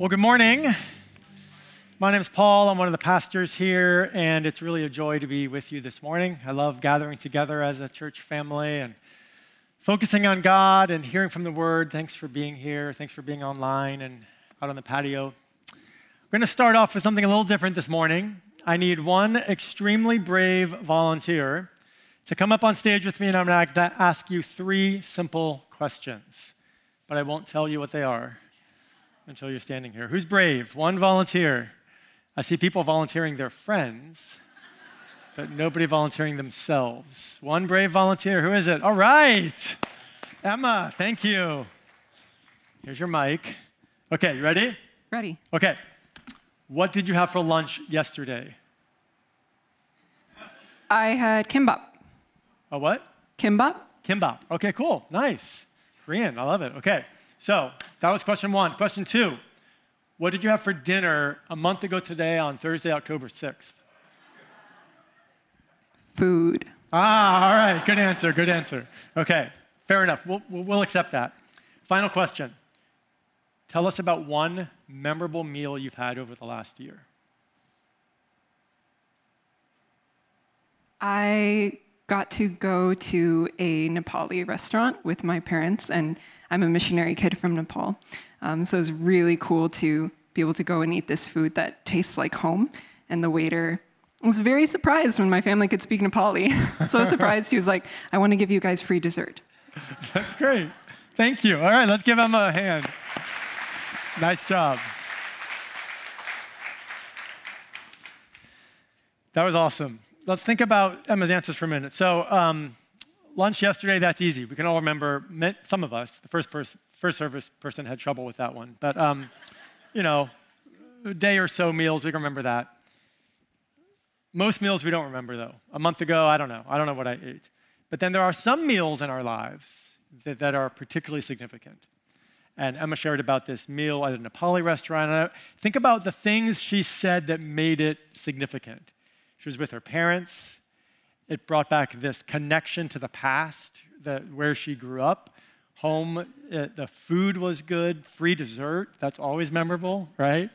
Well, good morning. My name is Paul. I'm one of the pastors here, and it's really a joy to be with you this morning. I love gathering together as a church family and focusing on God and hearing from the Word. Thanks for being here. Thanks for being online and out on the patio. We're going to start off with something a little different this morning. I need one extremely brave volunteer to come up on stage with me, and I'm going to ask you three simple questions, but I won't tell you what they are until you're standing here. Who's brave? One volunteer. I see people volunteering their friends, but nobody volunteering themselves. One brave volunteer. Who is it? All right. Emma, thank you. Here's your mic. Okay, you ready? Ready. Okay. What did you have for lunch yesterday? I had kimbap. A what? Kimbap. Kimbap. Okay, cool. Nice. Korean. I love it. Okay. So that was question one. Question two What did you have for dinner a month ago today on Thursday, October 6th? Food. Ah, all right. Good answer. Good answer. Okay. Fair enough. We'll, we'll accept that. Final question. Tell us about one memorable meal you've had over the last year. I got to go to a Nepali restaurant with my parents, and I'm a missionary kid from Nepal. Um, so it was really cool to be able to go and eat this food that tastes like home. And the waiter was very surprised when my family could speak Nepali. so surprised, he was like, I want to give you guys free dessert. That's great. Thank you. All right, let's give Emma a hand. Nice job. That was awesome. Let's think about Emma's answers for a minute. So, um, lunch yesterday, that's easy. We can all remember, some of us, the first, pers- first service person had trouble with that one. But, um, you know, day or so meals, we can remember that. Most meals we don't remember, though. A month ago, I don't know. I don't know what I ate. But then there are some meals in our lives that, that are particularly significant. And Emma shared about this meal at a Nepali restaurant. think about the things she said that made it significant. She was with her parents, it brought back this connection to the past, the, where she grew up. Home, it, uh, the food was good, free dessert, that's always memorable, right?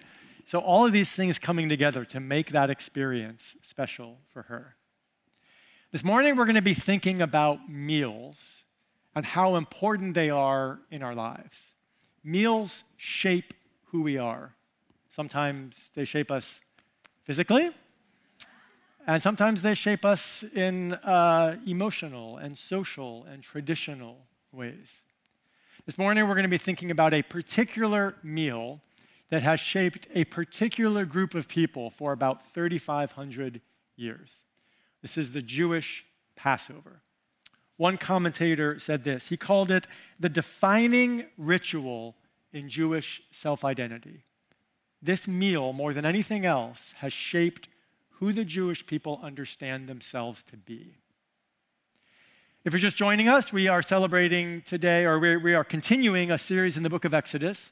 So, all of these things coming together to make that experience special for her. This morning, we're going to be thinking about meals and how important they are in our lives. Meals shape who we are. Sometimes they shape us physically, and sometimes they shape us in uh, emotional and social and traditional ways. This morning, we're going to be thinking about a particular meal that has shaped a particular group of people for about 3,500 years. This is the Jewish Passover. One commentator said this he called it the defining ritual in Jewish self identity. This meal, more than anything else, has shaped who the Jewish people understand themselves to be. If you're just joining us, we are celebrating today, or we are continuing a series in the book of Exodus.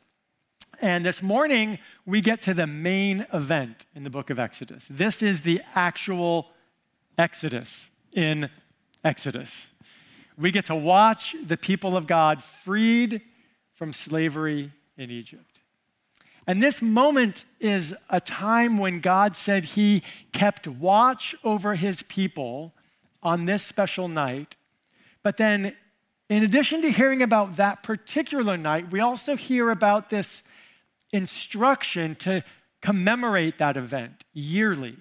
And this morning, we get to the main event in the book of Exodus. This is the actual Exodus in Exodus. We get to watch the people of God freed from slavery in Egypt. And this moment is a time when God said he kept watch over his people on this special night. But then, in addition to hearing about that particular night, we also hear about this instruction to commemorate that event yearly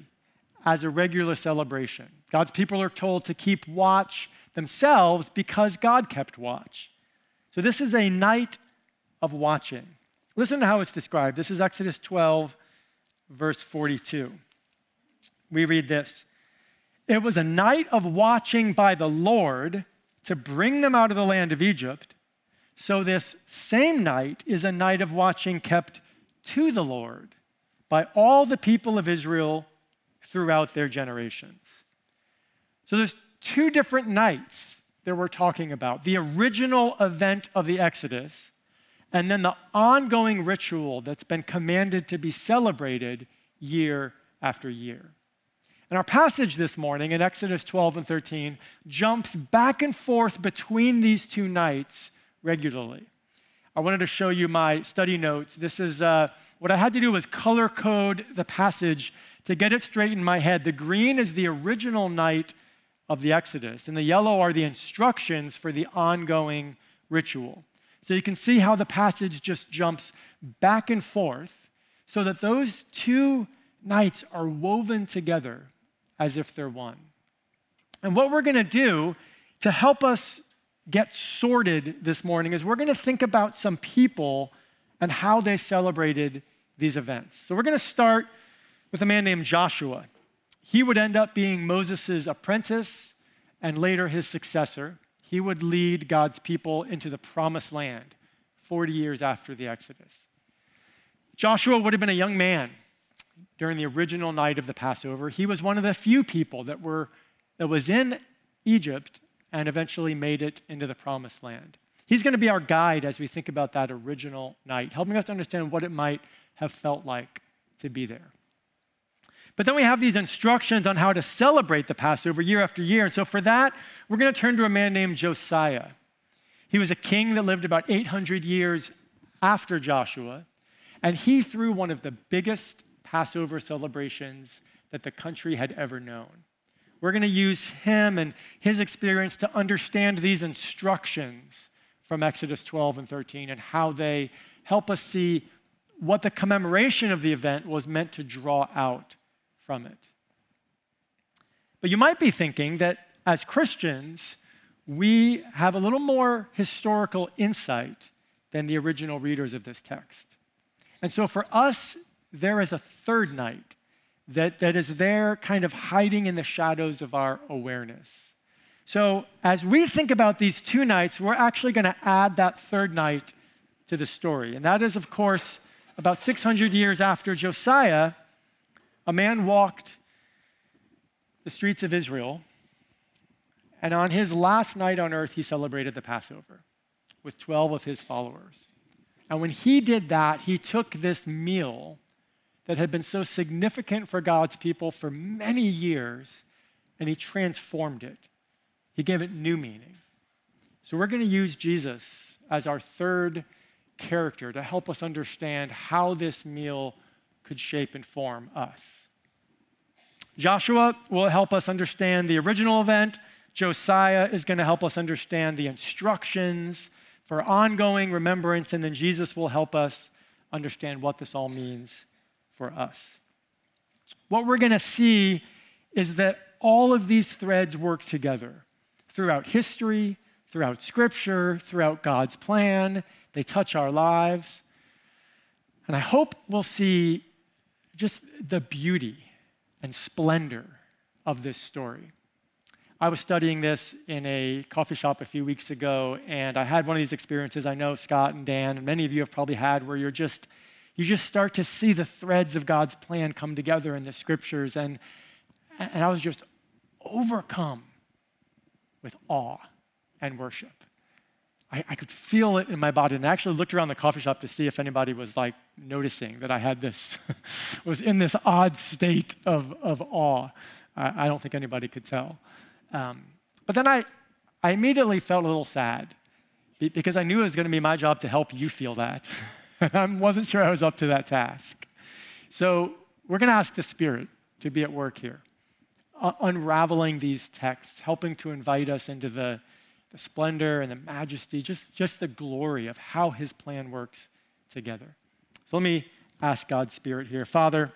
as a regular celebration. God's people are told to keep watch themselves because God kept watch. So, this is a night of watching. Listen to how it's described. This is Exodus 12, verse 42. We read this It was a night of watching by the Lord to bring them out of the land of Egypt. So, this same night is a night of watching kept to the Lord by all the people of Israel throughout their generations. So, there's two different nights that we're talking about the original event of the Exodus and then the ongoing ritual that's been commanded to be celebrated year after year. And our passage this morning in Exodus 12 and 13 jumps back and forth between these two nights regularly. I wanted to show you my study notes. This is uh, what I had to do was color code the passage to get it straight in my head. The green is the original night of the Exodus, and the yellow are the instructions for the ongoing ritual. So you can see how the passage just jumps back and forth so that those two nights are woven together as if they're one. And what we're going to do to help us get sorted this morning is we're going to think about some people and how they celebrated these events. So we're going to start with a man named Joshua. He would end up being Moses' apprentice and later his successor. He would lead God's people into the promised land 40 years after the Exodus. Joshua would have been a young man during the original night of the Passover. He was one of the few people that were that was in Egypt and eventually made it into the promised land. He's going to be our guide as we think about that original night, helping us to understand what it might have felt like to be there. But then we have these instructions on how to celebrate the Passover year after year. And so for that, we're going to turn to a man named Josiah. He was a king that lived about 800 years after Joshua, and he threw one of the biggest Passover celebrations that the country had ever known. We're going to use him and his experience to understand these instructions from Exodus 12 and 13 and how they help us see what the commemoration of the event was meant to draw out from it. But you might be thinking that as Christians, we have a little more historical insight than the original readers of this text. And so for us, there is a third night that, that is there kind of hiding in the shadows of our awareness. So, as we think about these two nights, we're actually going to add that third night to the story. And that is, of course, about 600 years after Josiah, a man walked the streets of Israel. And on his last night on earth, he celebrated the Passover with 12 of his followers. And when he did that, he took this meal that had been so significant for God's people for many years, and he transformed it. He gave it new meaning. So we're going to use Jesus as our third character to help us understand how this meal could shape and form us. Joshua will help us understand the original event. Josiah is going to help us understand the instructions for ongoing remembrance, and then Jesus will help us understand what this all means for us. What we're going to see is that all of these threads work together throughout history, throughout scripture, throughout God's plan. They touch our lives. And I hope we'll see just the beauty and splendor of this story. I was studying this in a coffee shop a few weeks ago, and I had one of these experiences I know Scott and Dan and many of you have probably had where you're just you just start to see the threads of God's plan come together in the scriptures. And, and I was just overcome with awe and worship. I, I, could feel it in my body. And I actually looked around the coffee shop to see if anybody was like noticing that I had this, was in this odd state of, of awe. I, I don't think anybody could tell. Um, but then I, I immediately felt a little sad because I knew it was going to be my job to help you feel that. I wasn't sure I was up to that task. So we're going to ask the Spirit to be at work here, uh, unraveling these texts, helping to invite us into the, the splendor and the majesty, just, just the glory of how His plan works together. So let me ask God's Spirit here. Father,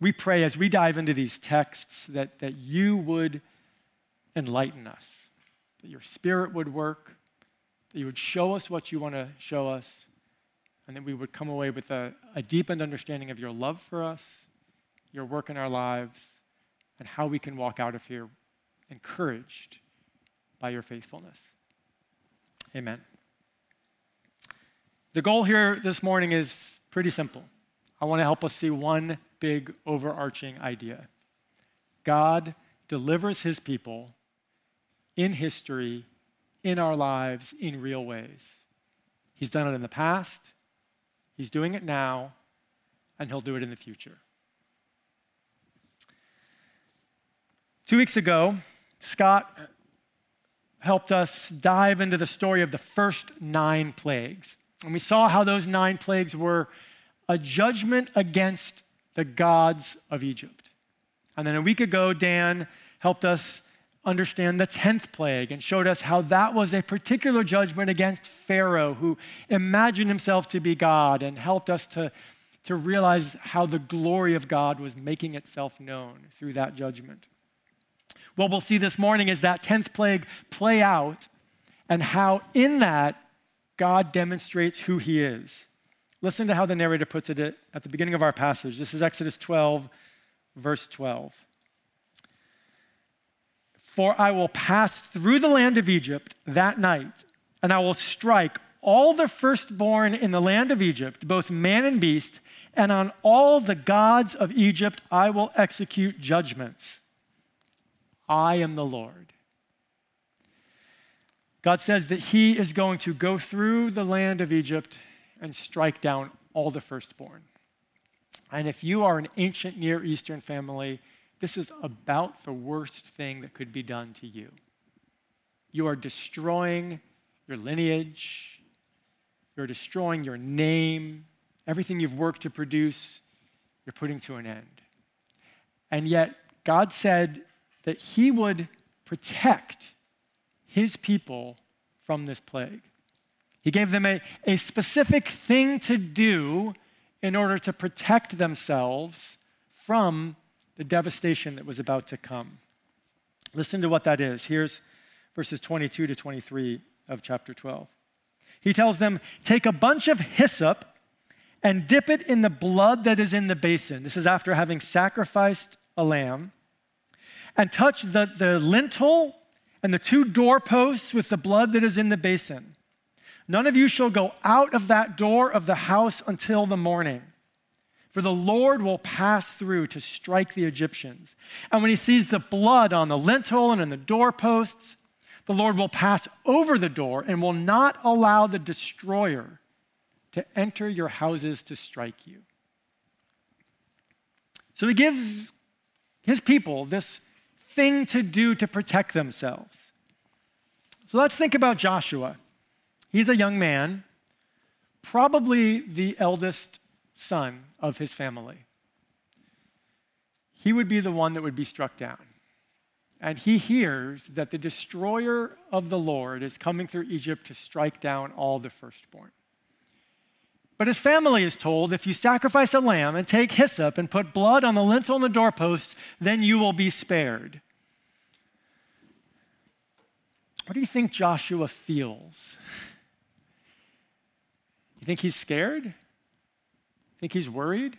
we pray as we dive into these texts that, that you would enlighten us, that your Spirit would work, that you would show us what you want to show us, and that we would come away with a, a deepened understanding of your love for us, your work in our lives, and how we can walk out of here encouraged by your faithfulness. Amen. The goal here this morning is pretty simple. I want to help us see one big overarching idea God delivers his people in history, in our lives, in real ways. He's done it in the past, He's doing it now, and He'll do it in the future. Two weeks ago, Scott helped us dive into the story of the first nine plagues. And we saw how those nine plagues were a judgment against the gods of Egypt. And then a week ago, Dan helped us understand the 10th plague and showed us how that was a particular judgment against Pharaoh, who imagined himself to be God, and helped us to, to realize how the glory of God was making itself known through that judgment. What we'll see this morning is that 10th plague play out and how in that God demonstrates who he is. Listen to how the narrator puts it at the beginning of our passage. This is Exodus 12, verse 12. For I will pass through the land of Egypt that night, and I will strike all the firstborn in the land of Egypt, both man and beast, and on all the gods of Egypt I will execute judgments. I am the Lord. God says that He is going to go through the land of Egypt and strike down all the firstborn. And if you are an ancient Near Eastern family, this is about the worst thing that could be done to you. You are destroying your lineage, you're destroying your name, everything you've worked to produce, you're putting to an end. And yet, God said that he would protect his people from this plague. He gave them a, a specific thing to do in order to protect themselves from the devastation that was about to come. Listen to what that is. Here's verses 22 to 23 of chapter 12. He tells them, Take a bunch of hyssop and dip it in the blood that is in the basin. This is after having sacrificed a lamb and touch the, the lintel and the two doorposts with the blood that is in the basin. None of you shall go out of that door of the house until the morning. For the Lord will pass through to strike the Egyptians. And when he sees the blood on the lintel and in the doorposts, the Lord will pass over the door and will not allow the destroyer to enter your houses to strike you. So he gives his people this thing to do to protect themselves. So let's think about Joshua. He's a young man, probably the eldest son of his family. He would be the one that would be struck down. And he hears that the destroyer of the Lord is coming through Egypt to strike down all the firstborn. But his family is told if you sacrifice a lamb and take hyssop and put blood on the lintel and the doorposts, then you will be spared. What do you think Joshua feels? You think he's scared? Think he's worried?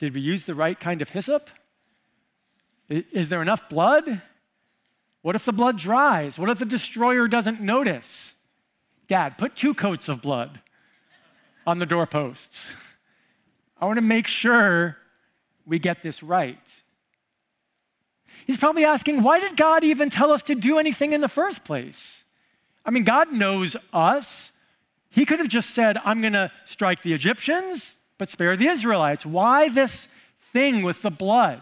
Did we use the right kind of hyssop? Is there enough blood? What if the blood dries? What if the destroyer doesn't notice? Dad, put two coats of blood on the doorposts. I want to make sure we get this right. He's probably asking, why did God even tell us to do anything in the first place? I mean, God knows us. He could have just said, I'm going to strike the Egyptians, but spare the Israelites. Why this thing with the blood?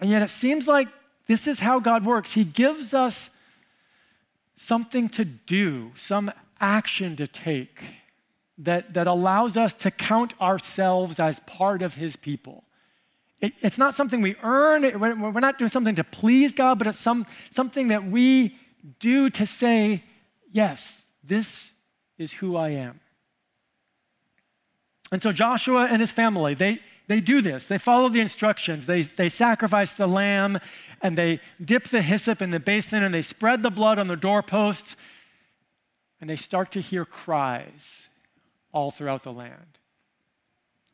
And yet it seems like this is how God works. He gives us something to do, some action to take that, that allows us to count ourselves as part of His people. It, it's not something we earn, it, we're not doing something to please God, but it's some, something that we do to say, yes, this is who I am. And so Joshua and his family, they, they do this. They follow the instructions. They, they sacrifice the lamb and they dip the hyssop in the basin and they spread the blood on the doorposts and they start to hear cries all throughout the land.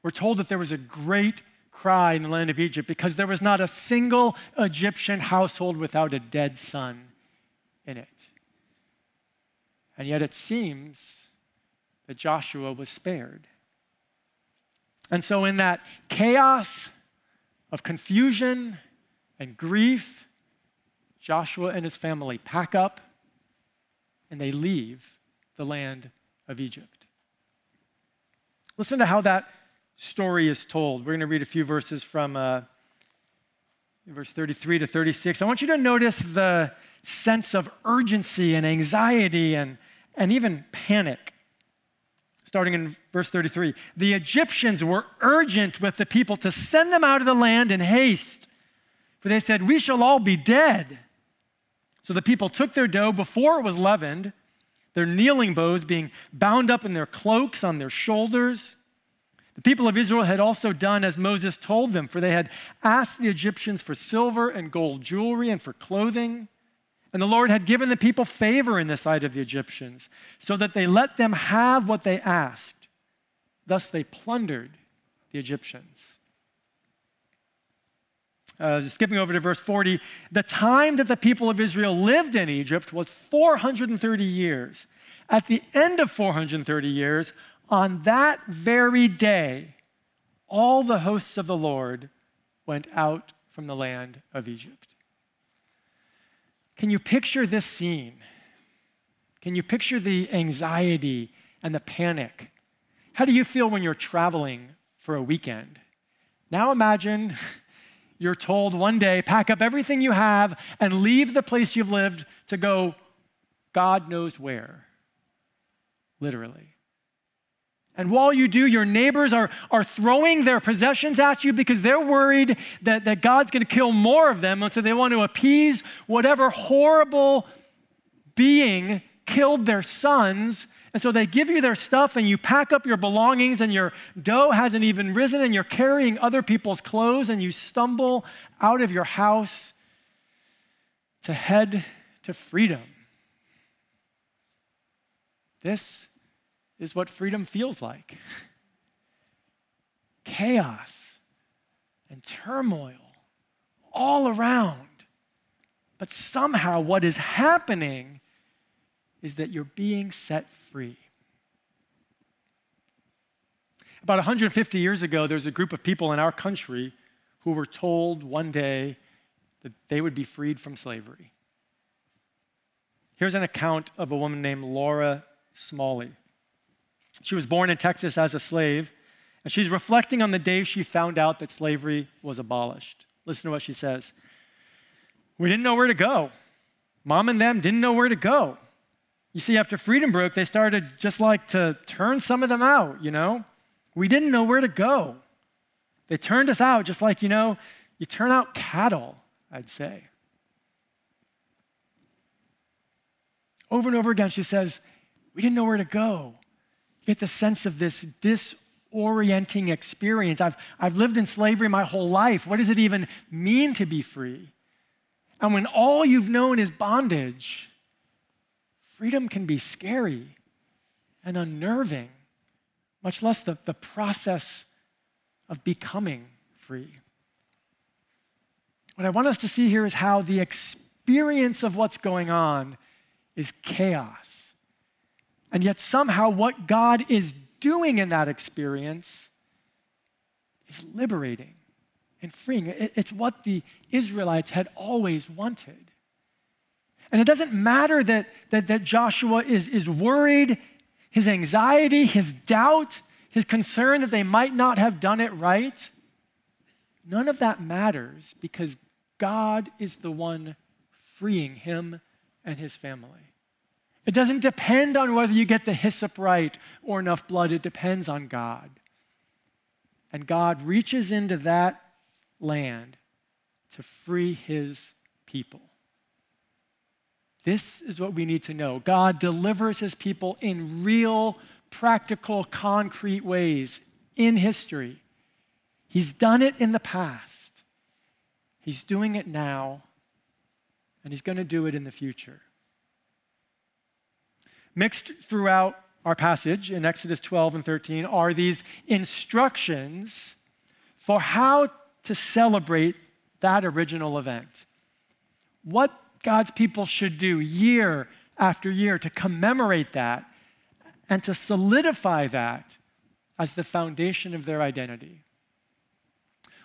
We're told that there was a great cry in the land of Egypt because there was not a single Egyptian household without a dead son in it. And yet it seems that Joshua was spared. And so, in that chaos of confusion and grief, Joshua and his family pack up and they leave the land of Egypt. Listen to how that story is told. We're going to read a few verses from uh, verse 33 to 36. I want you to notice the sense of urgency and anxiety and, and even panic. Starting in verse 33 The Egyptians were urgent with the people to send them out of the land in haste, for they said, We shall all be dead. So the people took their dough before it was leavened, their kneading bowls being bound up in their cloaks on their shoulders. The people of Israel had also done as Moses told them, for they had asked the Egyptians for silver and gold jewelry and for clothing. And the Lord had given the people favor in the sight of the Egyptians, so that they let them have what they asked. Thus they plundered the Egyptians. Uh, skipping over to verse 40, the time that the people of Israel lived in Egypt was 430 years. At the end of 430 years, on that very day, all the hosts of the Lord went out from the land of Egypt. Can you picture this scene? Can you picture the anxiety and the panic? How do you feel when you're traveling for a weekend? Now imagine you're told one day, pack up everything you have and leave the place you've lived to go God knows where. Literally. And while you do, your neighbors are, are throwing their possessions at you because they're worried that, that God's going to kill more of them. And so they want to appease whatever horrible being killed their sons. And so they give you their stuff, and you pack up your belongings, and your dough hasn't even risen, and you're carrying other people's clothes, and you stumble out of your house to head to freedom. This is what freedom feels like chaos and turmoil all around. But somehow, what is happening is that you're being set free. About 150 years ago, there's a group of people in our country who were told one day that they would be freed from slavery. Here's an account of a woman named Laura Smalley. She was born in Texas as a slave, and she's reflecting on the day she found out that slavery was abolished. Listen to what she says. We didn't know where to go. Mom and them didn't know where to go. You see, after freedom broke, they started just like to turn some of them out, you know? We didn't know where to go. They turned us out just like, you know, you turn out cattle, I'd say. Over and over again, she says, We didn't know where to go. Get the sense of this disorienting experience. I've, I've lived in slavery my whole life. What does it even mean to be free? And when all you've known is bondage, freedom can be scary and unnerving, much less the, the process of becoming free. What I want us to see here is how the experience of what's going on is chaos. And yet, somehow, what God is doing in that experience is liberating and freeing. It's what the Israelites had always wanted. And it doesn't matter that, that, that Joshua is, is worried, his anxiety, his doubt, his concern that they might not have done it right. None of that matters because God is the one freeing him and his family. It doesn't depend on whether you get the hyssop right or enough blood, it depends on God. And God reaches into that land to free his people. This is what we need to know. God delivers his people in real, practical, concrete ways in history. He's done it in the past, he's doing it now, and he's going to do it in the future. Mixed throughout our passage in Exodus 12 and 13 are these instructions for how to celebrate that original event. What God's people should do year after year to commemorate that and to solidify that as the foundation of their identity.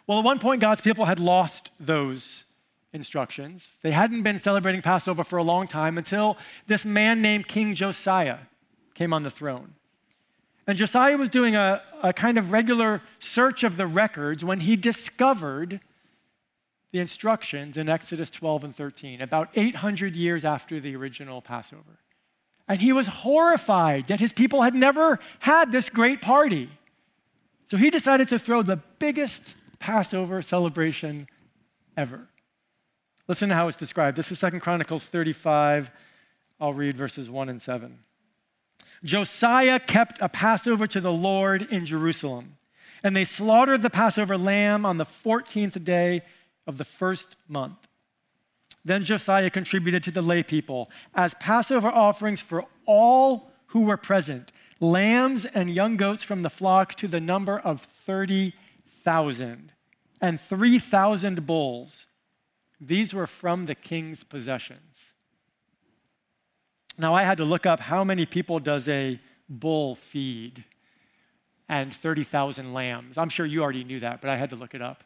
Well, at one point, God's people had lost those instructions. They hadn't been celebrating Passover for a long time until this man named King Josiah came on the throne. And Josiah was doing a, a kind of regular search of the records when he discovered the instructions in Exodus 12 and 13, about 800 years after the original Passover. And he was horrified that his people had never had this great party. So he decided to throw the biggest Passover celebration ever. Listen to how it's described. This is Second Chronicles 35. I'll read verses 1 and 7. Josiah kept a Passover to the Lord in Jerusalem, and they slaughtered the Passover lamb on the 14th day of the first month. Then Josiah contributed to the lay people as Passover offerings for all who were present lambs and young goats from the flock to the number of 30,000, and 3,000 bulls. These were from the king's possessions. Now, I had to look up how many people does a bull feed and 30,000 lambs. I'm sure you already knew that, but I had to look it up.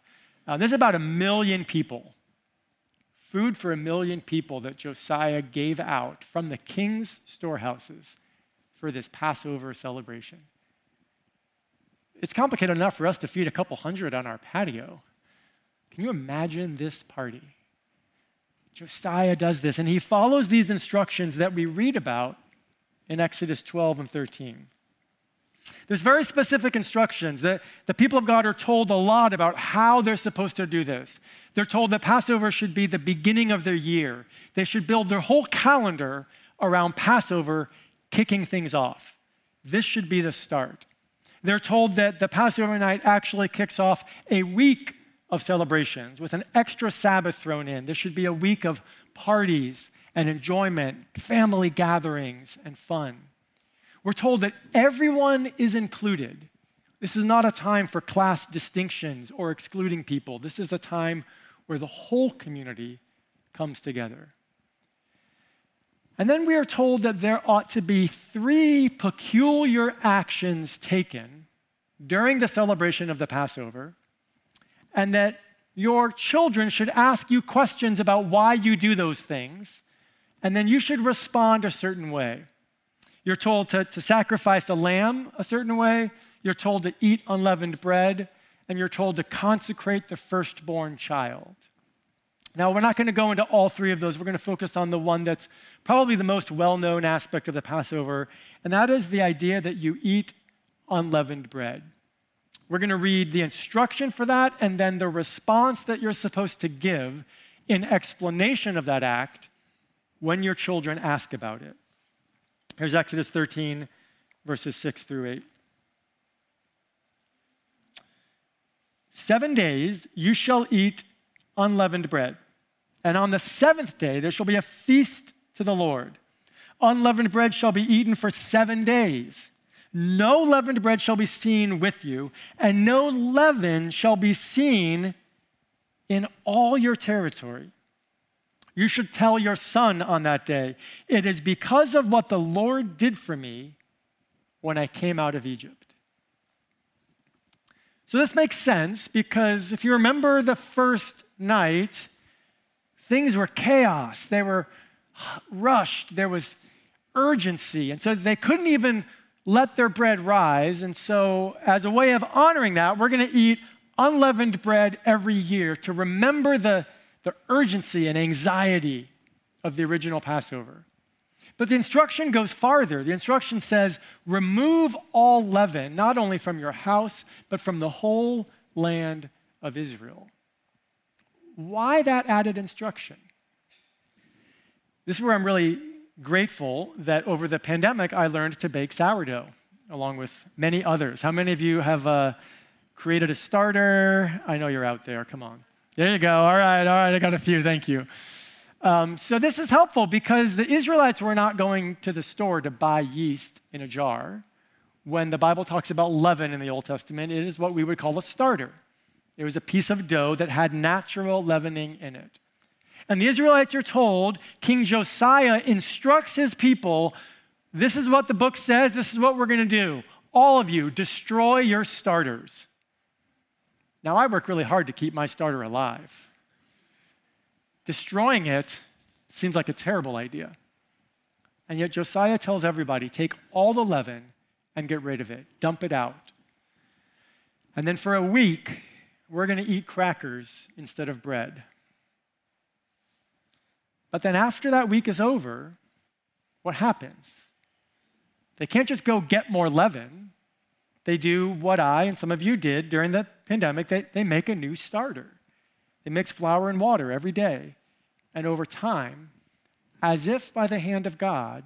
Uh, there's about a million people, food for a million people that Josiah gave out from the king's storehouses for this Passover celebration. It's complicated enough for us to feed a couple hundred on our patio. Can you imagine this party? Josiah does this, and he follows these instructions that we read about in Exodus 12 and 13. There's very specific instructions that the people of God are told a lot about how they're supposed to do this. They're told that Passover should be the beginning of their year. They should build their whole calendar around Passover kicking things off. This should be the start. They're told that the Passover night actually kicks off a week of celebrations with an extra Sabbath thrown in. This should be a week of parties and enjoyment, family gatherings, and fun. We're told that everyone is included. This is not a time for class distinctions or excluding people. This is a time where the whole community comes together. And then we are told that there ought to be three peculiar actions taken during the celebration of the Passover, and that your children should ask you questions about why you do those things, and then you should respond a certain way. You're told to, to sacrifice a lamb a certain way. You're told to eat unleavened bread. And you're told to consecrate the firstborn child. Now, we're not going to go into all three of those. We're going to focus on the one that's probably the most well known aspect of the Passover, and that is the idea that you eat unleavened bread. We're going to read the instruction for that and then the response that you're supposed to give in explanation of that act when your children ask about it. Here's Exodus 13, verses 6 through 8. Seven days you shall eat unleavened bread, and on the seventh day there shall be a feast to the Lord. Unleavened bread shall be eaten for seven days. No leavened bread shall be seen with you, and no leaven shall be seen in all your territory. You should tell your son on that day, It is because of what the Lord did for me when I came out of Egypt. So this makes sense because if you remember the first night, things were chaos. They were rushed. There was urgency. And so they couldn't even let their bread rise. And so, as a way of honoring that, we're going to eat unleavened bread every year to remember the the urgency and anxiety of the original Passover. But the instruction goes farther. The instruction says, remove all leaven, not only from your house, but from the whole land of Israel. Why that added instruction? This is where I'm really grateful that over the pandemic I learned to bake sourdough along with many others. How many of you have uh, created a starter? I know you're out there, come on. There you go. All right, all right. I got a few. Thank you. Um, so this is helpful because the Israelites were not going to the store to buy yeast in a jar. When the Bible talks about leaven in the Old Testament, it is what we would call a starter. It was a piece of dough that had natural leavening in it. And the Israelites are told, King Josiah instructs his people this is what the book says, this is what we're going to do. All of you, destroy your starters. Now, I work really hard to keep my starter alive. Destroying it seems like a terrible idea. And yet, Josiah tells everybody take all the leaven and get rid of it, dump it out. And then for a week, we're going to eat crackers instead of bread. But then after that week is over, what happens? They can't just go get more leaven. They do what I and some of you did during the pandemic. They, they make a new starter. They mix flour and water every day. And over time, as if by the hand of God,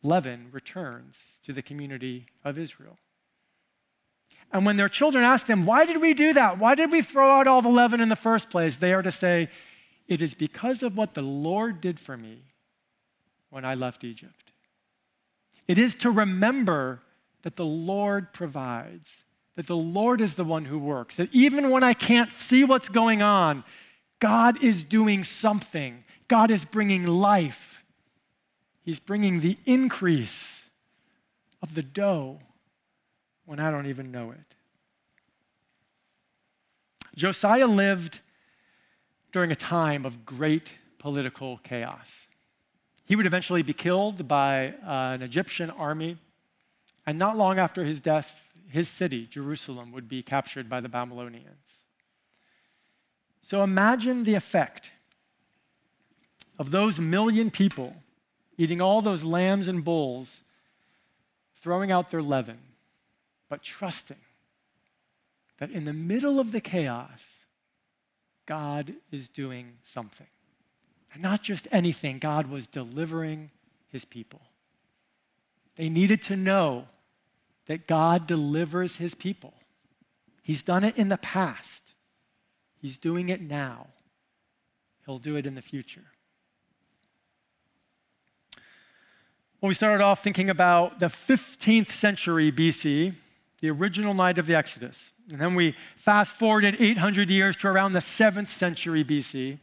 leaven returns to the community of Israel. And when their children ask them, Why did we do that? Why did we throw out all the leaven in the first place? They are to say, It is because of what the Lord did for me when I left Egypt. It is to remember that the Lord provides, that the Lord is the one who works, that even when I can't see what's going on, God is doing something. God is bringing life. He's bringing the increase of the dough when I don't even know it. Josiah lived during a time of great political chaos. He would eventually be killed by uh, an Egyptian army, and not long after his death, his city, Jerusalem, would be captured by the Babylonians. So imagine the effect of those million people eating all those lambs and bulls, throwing out their leaven, but trusting that in the middle of the chaos, God is doing something. And not just anything, God was delivering his people. They needed to know that God delivers his people. He's done it in the past, he's doing it now, he'll do it in the future. Well, we started off thinking about the 15th century BC, the original night of the Exodus. And then we fast forwarded 800 years to around the 7th century BC.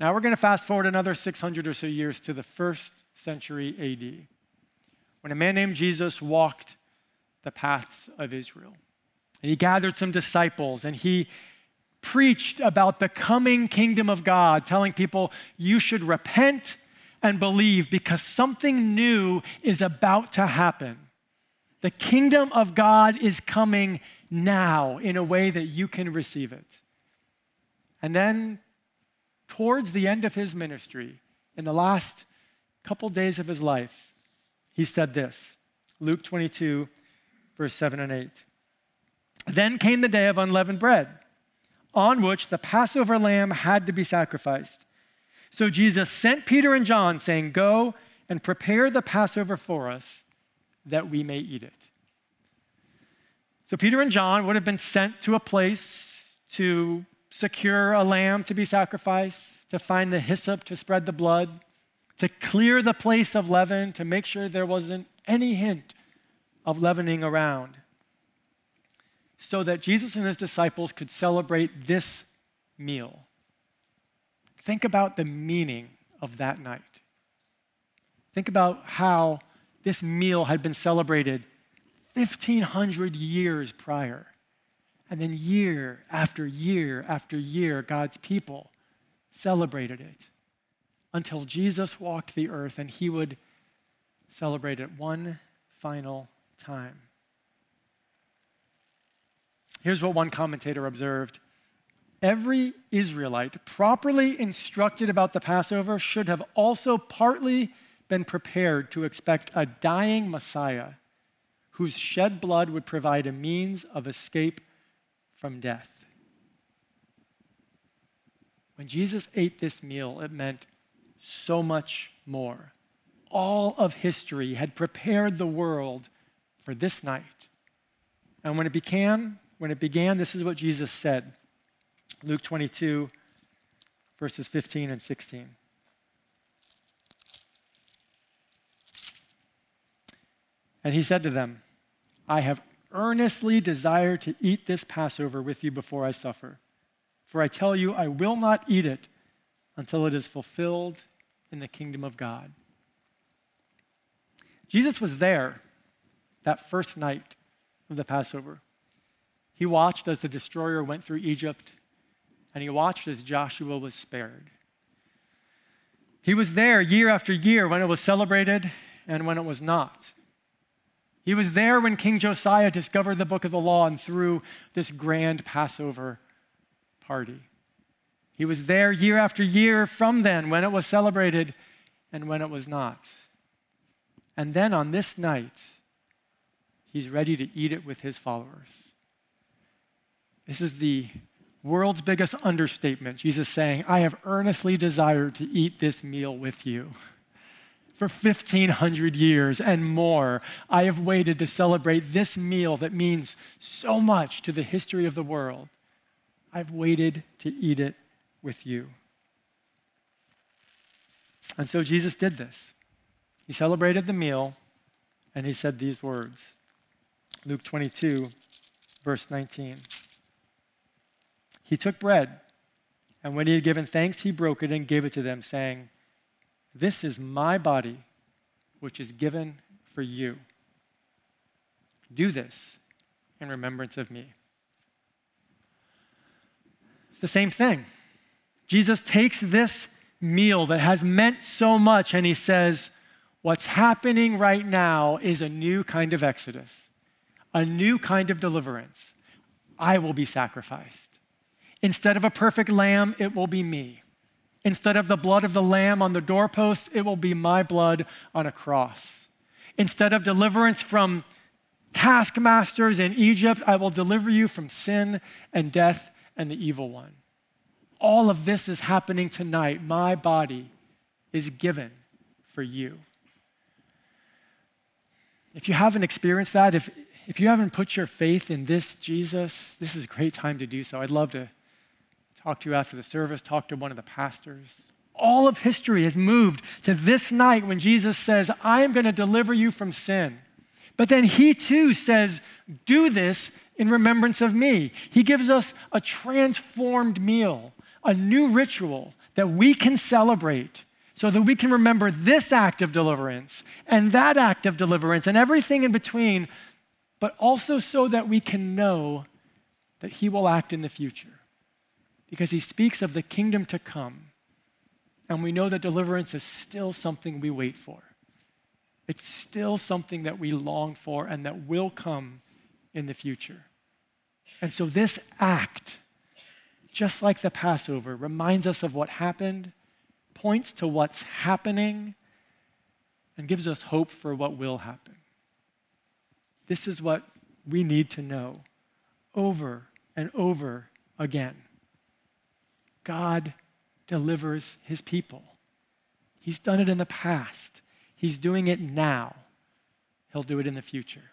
Now we're going to fast forward another 600 or so years to the first century AD, when a man named Jesus walked the paths of Israel. And he gathered some disciples and he preached about the coming kingdom of God, telling people, you should repent and believe because something new is about to happen. The kingdom of God is coming now in a way that you can receive it. And then towards the end of his ministry, in the last couple days of his life, he said this Luke 22, verse 7 and 8. Then came the day of unleavened bread, on which the Passover lamb had to be sacrificed. So Jesus sent Peter and John, saying, Go and prepare the Passover for us, that we may eat it. So Peter and John would have been sent to a place to secure a lamb to be sacrificed, to find the hyssop to spread the blood, to clear the place of leaven, to make sure there wasn't any hint of leavening around, so that Jesus and his disciples could celebrate this meal. Think about the meaning of that night. Think about how this meal had been celebrated 1,500 years prior. And then year after year after year, God's people celebrated it until Jesus walked the earth and he would celebrate it one final time. Here's what one commentator observed Every Israelite properly instructed about the Passover should have also partly been prepared to expect a dying Messiah whose shed blood would provide a means of escape from death. When Jesus ate this meal, it meant so much more. All of history had prepared the world for this night. And when it began, when it began, this is what Jesus said. Luke 22, verses 15 and 16. And he said to them, I have earnestly desired to eat this Passover with you before I suffer. For I tell you, I will not eat it until it is fulfilled in the kingdom of God. Jesus was there that first night of the Passover. He watched as the destroyer went through Egypt, and he watched as Joshua was spared. He was there year after year when it was celebrated and when it was not. He was there when King Josiah discovered the book of the law and threw this grand Passover party. He was there year after year from then when it was celebrated and when it was not. And then on this night, he's ready to eat it with his followers. This is the world's biggest understatement. Jesus saying, I have earnestly desired to eat this meal with you. For 1,500 years and more, I have waited to celebrate this meal that means so much to the history of the world. I've waited to eat it with you. And so Jesus did this. He celebrated the meal and he said these words Luke 22, verse 19. He took bread, and when he had given thanks, he broke it and gave it to them, saying, This is my body, which is given for you. Do this in remembrance of me. It's the same thing. Jesus takes this meal that has meant so much and he says, What's happening right now is a new kind of exodus, a new kind of deliverance. I will be sacrificed. Instead of a perfect lamb, it will be me. Instead of the blood of the lamb on the doorpost, it will be my blood on a cross. Instead of deliverance from taskmasters in Egypt, I will deliver you from sin and death and the evil one. All of this is happening tonight. My body is given for you. If you haven't experienced that, if, if you haven't put your faith in this Jesus, this is a great time to do so. I'd love to talk to you after the service, talk to one of the pastors. All of history has moved to this night when Jesus says, I am going to deliver you from sin. But then he too says, Do this in remembrance of me. He gives us a transformed meal a new ritual that we can celebrate so that we can remember this act of deliverance and that act of deliverance and everything in between, but also so that we can know that He will act in the future. Because He speaks of the kingdom to come, and we know that deliverance is still something we wait for. It's still something that we long for and that will come in the future. And so, this act just like the Passover, reminds us of what happened, points to what's happening, and gives us hope for what will happen. This is what we need to know over and over again. God delivers his people. He's done it in the past, he's doing it now. He'll do it in the future.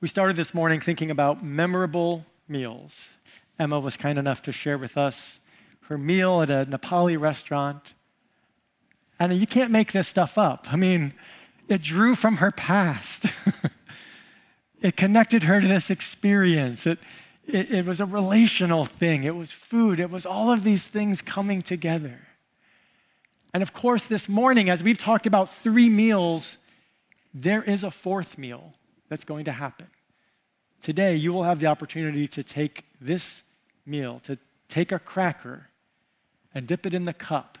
We started this morning thinking about memorable meals. Emma was kind enough to share with us her meal at a Nepali restaurant. And you can't make this stuff up. I mean, it drew from her past. it connected her to this experience. It, it, it, was a relational thing. It was food. It was all of these things coming together. And of course, this morning, as we've talked about three meals, there is a fourth meal that's going to happen. Today, you will have the opportunity to take this meal, to take a cracker and dip it in the cup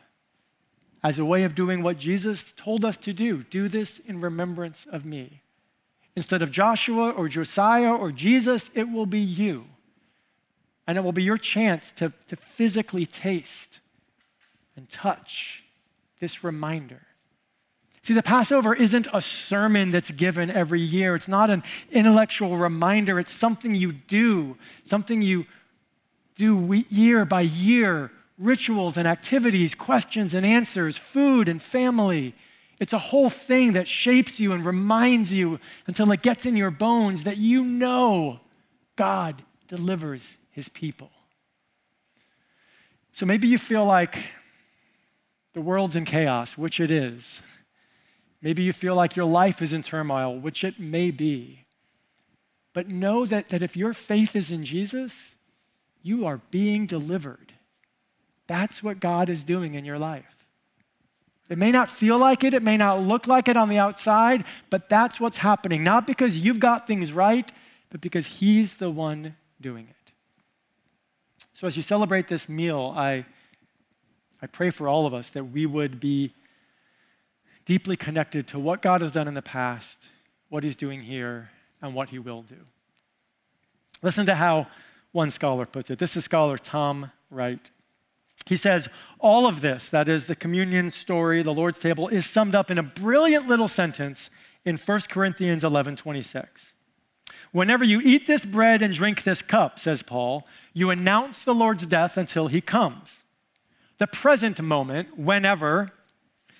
as a way of doing what Jesus told us to do. Do this in remembrance of me. Instead of Joshua or Josiah or Jesus, it will be you. And it will be your chance to, to physically taste and touch this reminder See, the Passover isn't a sermon that's given every year. It's not an intellectual reminder. It's something you do, something you do year by year rituals and activities, questions and answers, food and family. It's a whole thing that shapes you and reminds you until it gets in your bones that you know God delivers his people. So maybe you feel like the world's in chaos, which it is. Maybe you feel like your life is in turmoil, which it may be. But know that, that if your faith is in Jesus, you are being delivered. That's what God is doing in your life. It may not feel like it, it may not look like it on the outside, but that's what's happening. Not because you've got things right, but because He's the one doing it. So as you celebrate this meal, I, I pray for all of us that we would be deeply connected to what God has done in the past, what He's doing here, and what He will do. Listen to how one scholar puts it. This is scholar Tom Wright. He says, All of this, that is the communion story, the Lord's table, is summed up in a brilliant little sentence in 1 Corinthians 11 26. Whenever you eat this bread and drink this cup, says Paul, you announce the Lord's death until he comes. The present moment, whenever,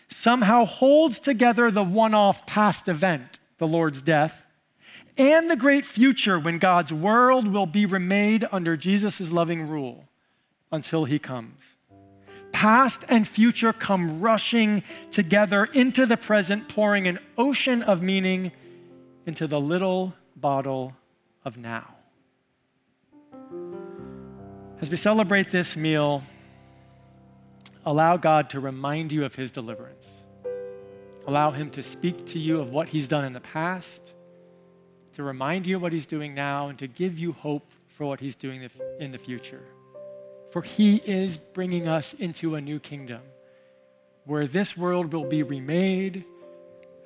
somehow holds together the one off past event, the Lord's death, and the great future when God's world will be remade under Jesus' loving rule until he comes. Past and future come rushing together into the present, pouring an ocean of meaning into the little bottle of now. As we celebrate this meal, allow God to remind you of his deliverance. Allow him to speak to you of what he's done in the past, to remind you of what he's doing now, and to give you hope for what he's doing in the future. For he is bringing us into a new kingdom where this world will be remade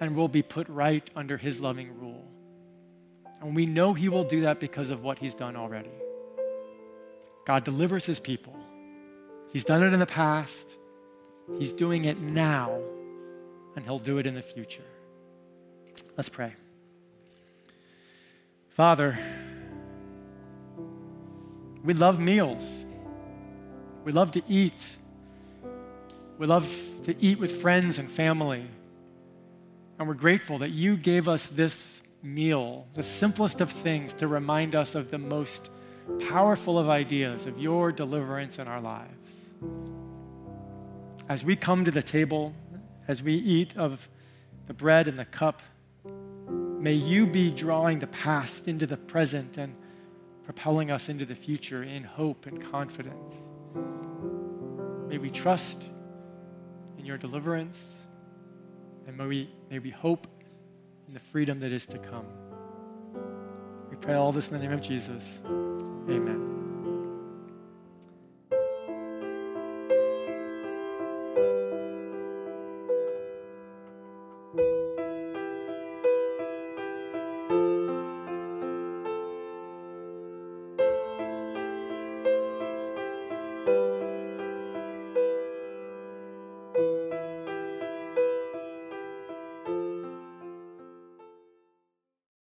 and will be put right under his loving rule. And we know he will do that because of what he's done already. God delivers his people. He's done it in the past, he's doing it now, and he'll do it in the future. Let's pray. Father, we love meals. We love to eat. We love to eat with friends and family. And we're grateful that you gave us this meal, the simplest of things, to remind us of the most powerful of ideas of your deliverance in our lives. As we come to the table, as we eat of the bread and the cup, may you be drawing the past into the present and propelling us into the future in hope and confidence. May we trust in your deliverance, and may we, may we hope in the freedom that is to come. We pray all this in the name of Jesus. Amen.